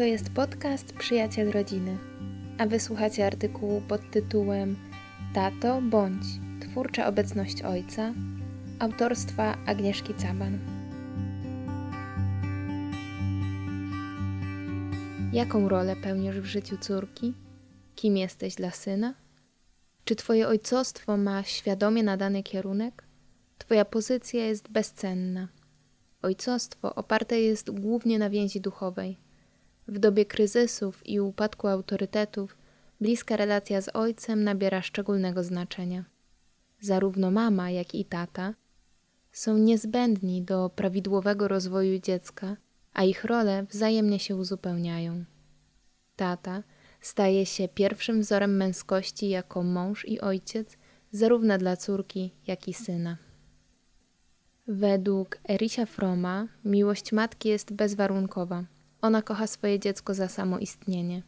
To jest podcast Przyjaciel Rodziny, a wysłuchacie artykułu pod tytułem Tato bądź twórcza obecność ojca autorstwa Agnieszki Caban. Jaką rolę pełnisz w życiu córki? Kim jesteś dla syna? Czy Twoje ojcostwo ma świadomie nadany kierunek? Twoja pozycja jest bezcenna. Ojcostwo oparte jest głównie na więzi duchowej. W dobie kryzysów i upadku autorytetów bliska relacja z ojcem nabiera szczególnego znaczenia. Zarówno mama, jak i tata są niezbędni do prawidłowego rozwoju dziecka, a ich role wzajemnie się uzupełniają. Tata staje się pierwszym wzorem męskości jako mąż i ojciec, zarówno dla córki, jak i syna. Według Erisia Froma miłość matki jest bezwarunkowa. Ona kocha swoje dziecko za samo istnienie.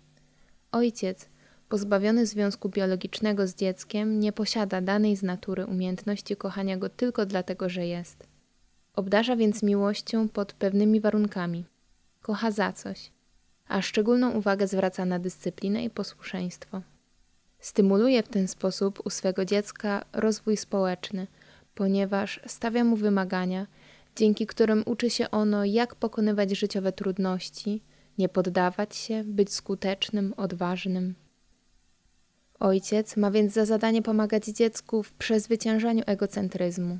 Ojciec, pozbawiony związku biologicznego z dzieckiem, nie posiada danej z natury umiejętności kochania go tylko dlatego, że jest. Obdarza więc miłością pod pewnymi warunkami. Kocha za coś, a szczególną uwagę zwraca na dyscyplinę i posłuszeństwo. Stymuluje w ten sposób u swego dziecka rozwój społeczny, ponieważ stawia mu wymagania, dzięki którym uczy się ono, jak pokonywać życiowe trudności, nie poddawać się, być skutecznym, odważnym. Ojciec ma więc za zadanie pomagać dziecku w przezwyciężaniu egocentryzmu.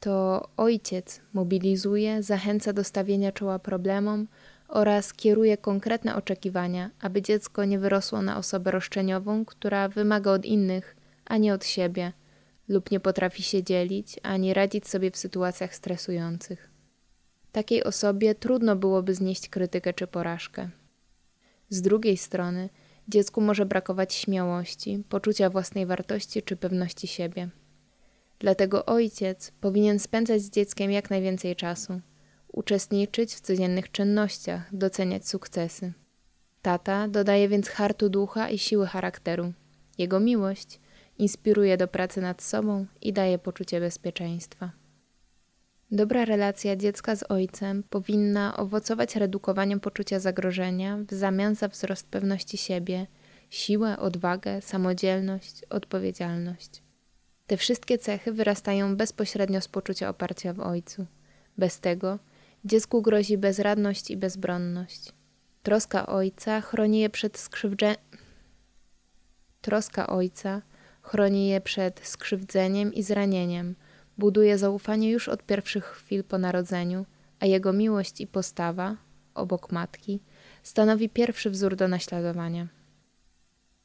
To ojciec mobilizuje, zachęca do stawienia czoła problemom oraz kieruje konkretne oczekiwania, aby dziecko nie wyrosło na osobę roszczeniową, która wymaga od innych, a nie od siebie, lub nie potrafi się dzielić, ani radzić sobie w sytuacjach stresujących. Takiej osobie trudno byłoby znieść krytykę czy porażkę. Z drugiej strony, dziecku może brakować śmiałości, poczucia własnej wartości czy pewności siebie. Dlatego ojciec powinien spędzać z dzieckiem jak najwięcej czasu, uczestniczyć w codziennych czynnościach, doceniać sukcesy. Tata dodaje więc hartu ducha i siły charakteru. Jego miłość inspiruje do pracy nad sobą i daje poczucie bezpieczeństwa. Dobra relacja dziecka z ojcem powinna owocować redukowaniem poczucia zagrożenia w zamian za wzrost pewności siebie, siłę, odwagę, samodzielność, odpowiedzialność. Te wszystkie cechy wyrastają bezpośrednio z poczucia oparcia w ojcu. Bez tego dziecku grozi bezradność i bezbronność. Troska ojca chroni je przed skrzywdzeniem. Troska ojca chroni je przed skrzywdzeniem i zranieniem, buduje zaufanie już od pierwszych chwil po narodzeniu, a jego miłość i postawa, obok matki, stanowi pierwszy wzór do naśladowania.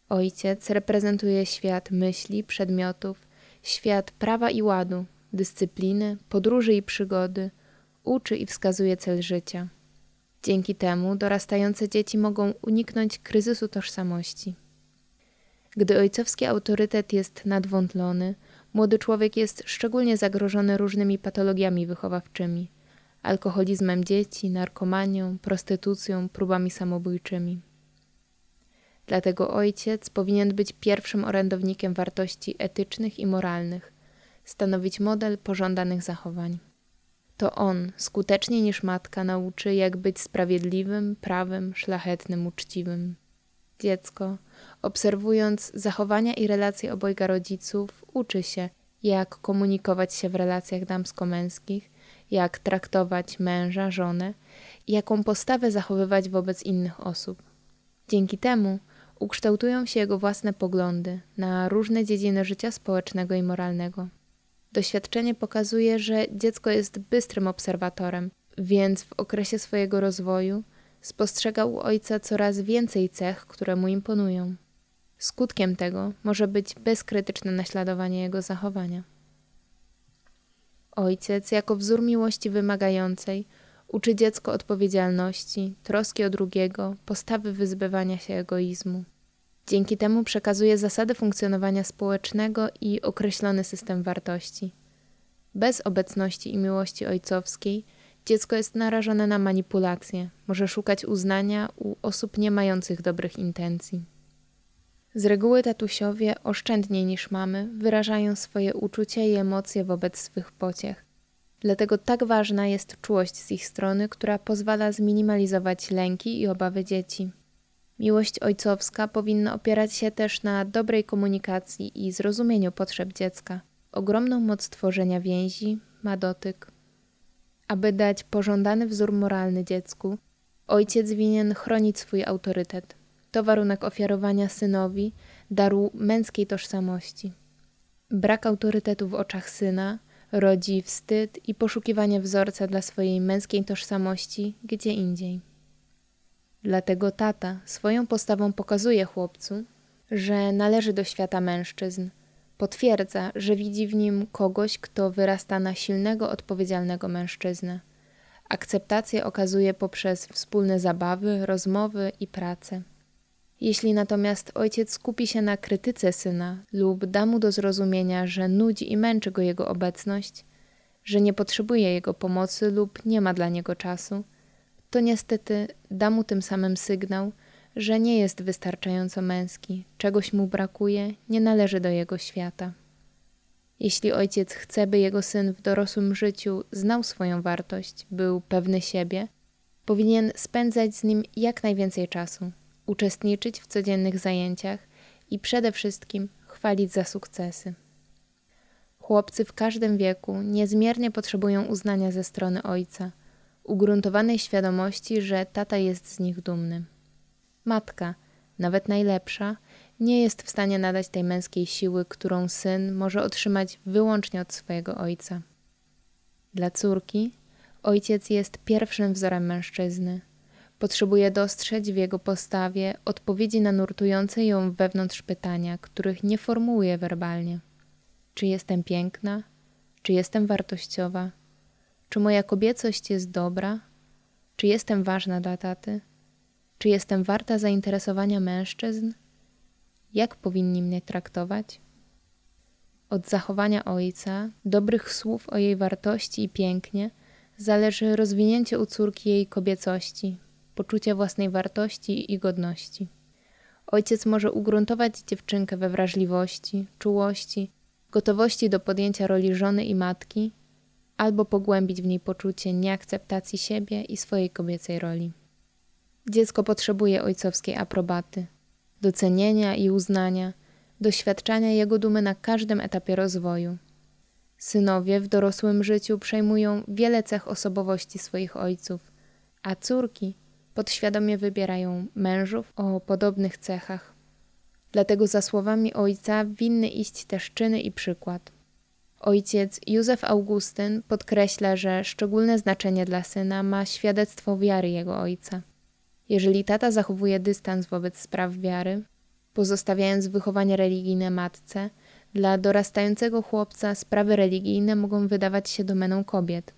Ojciec reprezentuje świat myśli, przedmiotów, świat prawa i ładu, dyscypliny, podróży i przygody, uczy i wskazuje cel życia. Dzięki temu dorastające dzieci mogą uniknąć kryzysu tożsamości. Gdy ojcowski autorytet jest nadwątlony, młody człowiek jest szczególnie zagrożony różnymi patologiami wychowawczymi alkoholizmem dzieci, narkomanią, prostytucją, próbami samobójczymi. Dlatego ojciec powinien być pierwszym orędownikiem wartości etycznych i moralnych, stanowić model pożądanych zachowań. To on, skuteczniej niż matka, nauczy, jak być sprawiedliwym, prawym, szlachetnym, uczciwym. Dziecko, obserwując zachowania i relacje obojga rodziców, uczy się, jak komunikować się w relacjach damsko-męskich, jak traktować męża, żonę, jaką postawę zachowywać wobec innych osób. Dzięki temu ukształtują się jego własne poglądy na różne dziedziny życia społecznego i moralnego. Doświadczenie pokazuje, że dziecko jest bystrym obserwatorem, więc w okresie swojego rozwoju spostrzega u ojca coraz więcej cech, które mu imponują. Skutkiem tego może być bezkrytyczne naśladowanie jego zachowania. Ojciec, jako wzór miłości wymagającej, uczy dziecko odpowiedzialności, troski o drugiego, postawy wyzbywania się egoizmu. Dzięki temu przekazuje zasady funkcjonowania społecznego i określony system wartości. Bez obecności i miłości ojcowskiej dziecko jest narażone na manipulacje, może szukać uznania u osób nie mających dobrych intencji. Z reguły tatusiowie oszczędniej niż mamy wyrażają swoje uczucia i emocje wobec swych pociech. Dlatego tak ważna jest czułość z ich strony, która pozwala zminimalizować lęki i obawy dzieci. Miłość ojcowska powinna opierać się też na dobrej komunikacji i zrozumieniu potrzeb dziecka. Ogromną moc tworzenia więzi ma dotyk. Aby dać pożądany wzór moralny dziecku, ojciec winien chronić swój autorytet. To warunek ofiarowania synowi daru męskiej tożsamości. Brak autorytetu w oczach syna rodzi wstyd i poszukiwanie wzorca dla swojej męskiej tożsamości gdzie indziej. Dlatego tata swoją postawą pokazuje chłopcu, że należy do świata mężczyzn. Potwierdza, że widzi w nim kogoś, kto wyrasta na silnego, odpowiedzialnego mężczyznę. Akceptację okazuje poprzez wspólne zabawy, rozmowy i pracę. Jeśli natomiast ojciec skupi się na krytyce syna lub da mu do zrozumienia, że nudzi i męczy go jego obecność, że nie potrzebuje jego pomocy lub nie ma dla niego czasu, to niestety da mu tym samym sygnał, że nie jest wystarczająco męski, czegoś mu brakuje, nie należy do jego świata. Jeśli ojciec chce, by jego syn w dorosłym życiu znał swoją wartość, był pewny siebie, powinien spędzać z nim jak najwięcej czasu, uczestniczyć w codziennych zajęciach i przede wszystkim chwalić za sukcesy. Chłopcy w każdym wieku niezmiernie potrzebują uznania ze strony ojca, ugruntowanej świadomości, że tata jest z nich dumny. Matka, nawet najlepsza, nie jest w stanie nadać tej męskiej siły, którą syn może otrzymać wyłącznie od swojego ojca. Dla córki ojciec jest pierwszym wzorem mężczyzny. Potrzebuje dostrzec w jego postawie odpowiedzi na nurtujące ją wewnątrz pytania, których nie formułuje werbalnie. Czy jestem piękna? Czy jestem wartościowa? Czy moja kobiecość jest dobra? Czy jestem ważna dla taty? Czy jestem warta zainteresowania mężczyzn? Jak powinni mnie traktować? Od zachowania ojca, dobrych słów o jej wartości i pięknie, zależy rozwinięcie u córki jej kobiecości, poczucie własnej wartości i godności. Ojciec może ugruntować dziewczynkę we wrażliwości, czułości, gotowości do podjęcia roli żony i matki, albo pogłębić w niej poczucie nieakceptacji siebie i swojej kobiecej roli. Dziecko potrzebuje ojcowskiej aprobaty, docenienia i uznania, doświadczania jego dumy na każdym etapie rozwoju. Synowie w dorosłym życiu przejmują wiele cech osobowości swoich ojców, a córki podświadomie wybierają mężów o podobnych cechach. Dlatego za słowami ojca winny iść też czyny i przykład. Ojciec Józef Augustyn podkreśla, że szczególne znaczenie dla syna ma świadectwo wiary jego ojca. Jeżeli tata zachowuje dystans wobec spraw wiary, pozostawiając wychowanie religijne matce, dla dorastającego chłopca sprawy religijne mogą wydawać się domeną kobiet.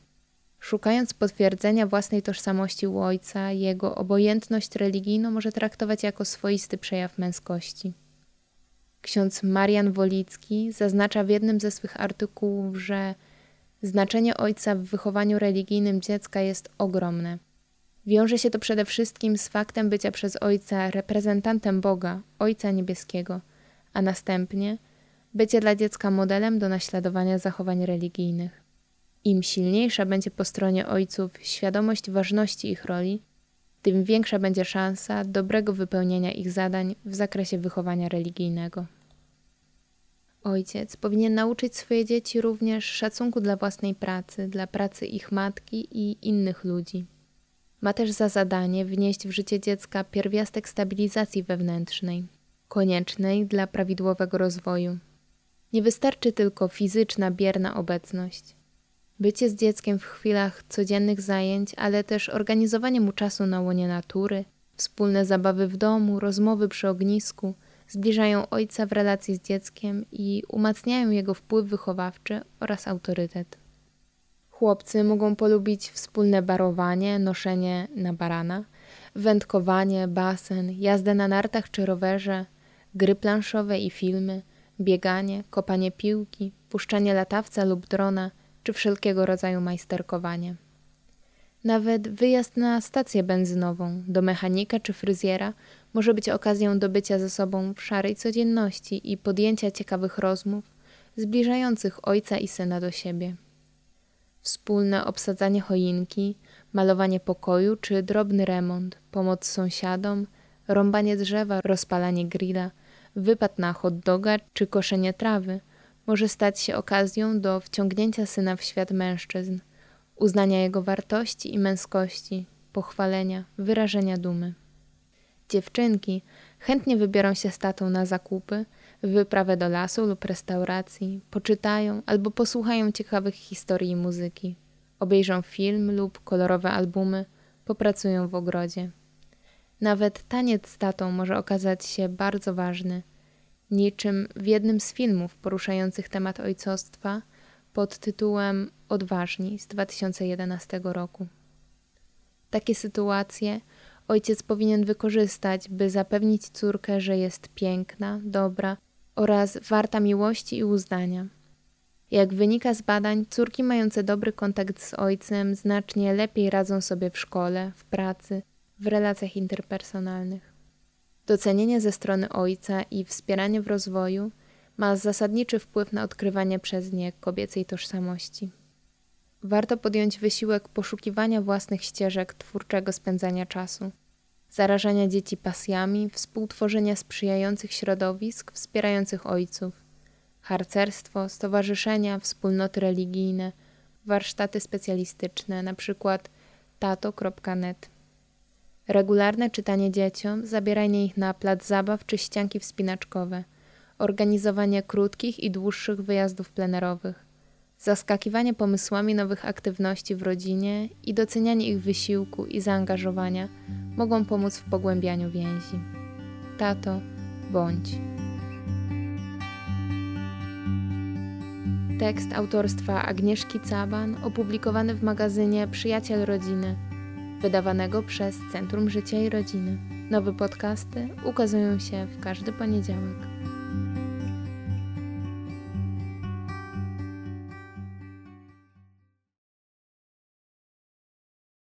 Szukając potwierdzenia własnej tożsamości u ojca, jego obojętność religijną może traktować jako swoisty przejaw męskości. Ksiądz Marian Wolicki zaznacza w jednym ze swych artykułów, że znaczenie ojca w wychowaniu religijnym dziecka jest ogromne. Wiąże się to przede wszystkim z faktem bycia przez ojca reprezentantem Boga, Ojca Niebieskiego, a następnie bycie dla dziecka modelem do naśladowania zachowań religijnych. Im silniejsza będzie po stronie ojców świadomość ważności ich roli, tym większa będzie szansa dobrego wypełnienia ich zadań w zakresie wychowania religijnego. Ojciec powinien nauczyć swoje dzieci również szacunku dla własnej pracy, dla pracy ich matki i innych ludzi. Ma też za zadanie wnieść w życie dziecka pierwiastek stabilizacji wewnętrznej, koniecznej dla prawidłowego rozwoju. Nie wystarczy tylko fizyczna, bierna obecność. Bycie z dzieckiem w chwilach codziennych zajęć, ale też organizowanie mu czasu na łonie natury, wspólne zabawy w domu, rozmowy przy ognisku zbliżają ojca w relacji z dzieckiem i umacniają jego wpływ wychowawczy oraz autorytet. Chłopcy mogą polubić wspólne barowanie, noszenie na barana, wędkowanie, basen, jazdę na nartach czy rowerze, gry planszowe i filmy, bieganie, kopanie piłki, puszczanie latawca lub drona czy wszelkiego rodzaju majsterkowanie. Nawet wyjazd na stację benzynową, do mechanika czy fryzjera może być okazją do bycia ze sobą w szarej codzienności i podjęcia ciekawych rozmów, zbliżających ojca i syna do siebie. Wspólne obsadzanie choinki, malowanie pokoju czy drobny remont, pomoc sąsiadom, rąbanie drzewa, rozpalanie grilla, wypad na hot doga czy koszenie trawy może stać się okazją do wciągnięcia syna w świat mężczyzn, uznania jego wartości i męskości, pochwalenia, wyrażenia dumy. Dziewczynki chętnie wybiorą się z tatą na zakupy, wyprawę do lasu lub restauracji, poczytają albo posłuchają ciekawych historii i muzyki, obejrzą film lub kolorowe albumy, popracują w ogrodzie. Nawet taniec z tatą może okazać się bardzo ważny, niczym w jednym z filmów poruszających temat ojcostwa pod tytułem Odważni z 2011 roku. Takie sytuacje ojciec powinien wykorzystać, by zapewnić córkę, że jest piękna, dobra oraz warta miłości i uznania. Jak wynika z badań, córki mające dobry kontakt z ojcem znacznie lepiej radzą sobie w szkole, w pracy, w relacjach interpersonalnych. Docenienie ze strony ojca i wspieranie w rozwoju ma zasadniczy wpływ na odkrywanie przez nie kobiecej tożsamości. Warto podjąć wysiłek poszukiwania własnych ścieżek twórczego spędzania czasu, zarażania dzieci pasjami, współtworzenia sprzyjających środowisk wspierających ojców, harcerstwo, stowarzyszenia, wspólnoty religijne, warsztaty specjalistyczne, np. tato.net. Regularne czytanie dzieciom, zabieranie ich na plac zabaw czy ścianki wspinaczkowe, organizowanie krótkich i dłuższych wyjazdów plenerowych, zaskakiwanie pomysłami nowych aktywności w rodzinie i docenianie ich wysiłku i zaangażowania mogą pomóc w pogłębianiu więzi. Tato, bądź. Tekst autorstwa Agnieszki Caban opublikowany w magazynie Przyjaciel Rodziny, wydawanego przez Centrum Życia i Rodziny. Nowe podcasty ukazują się w każdy poniedziałek.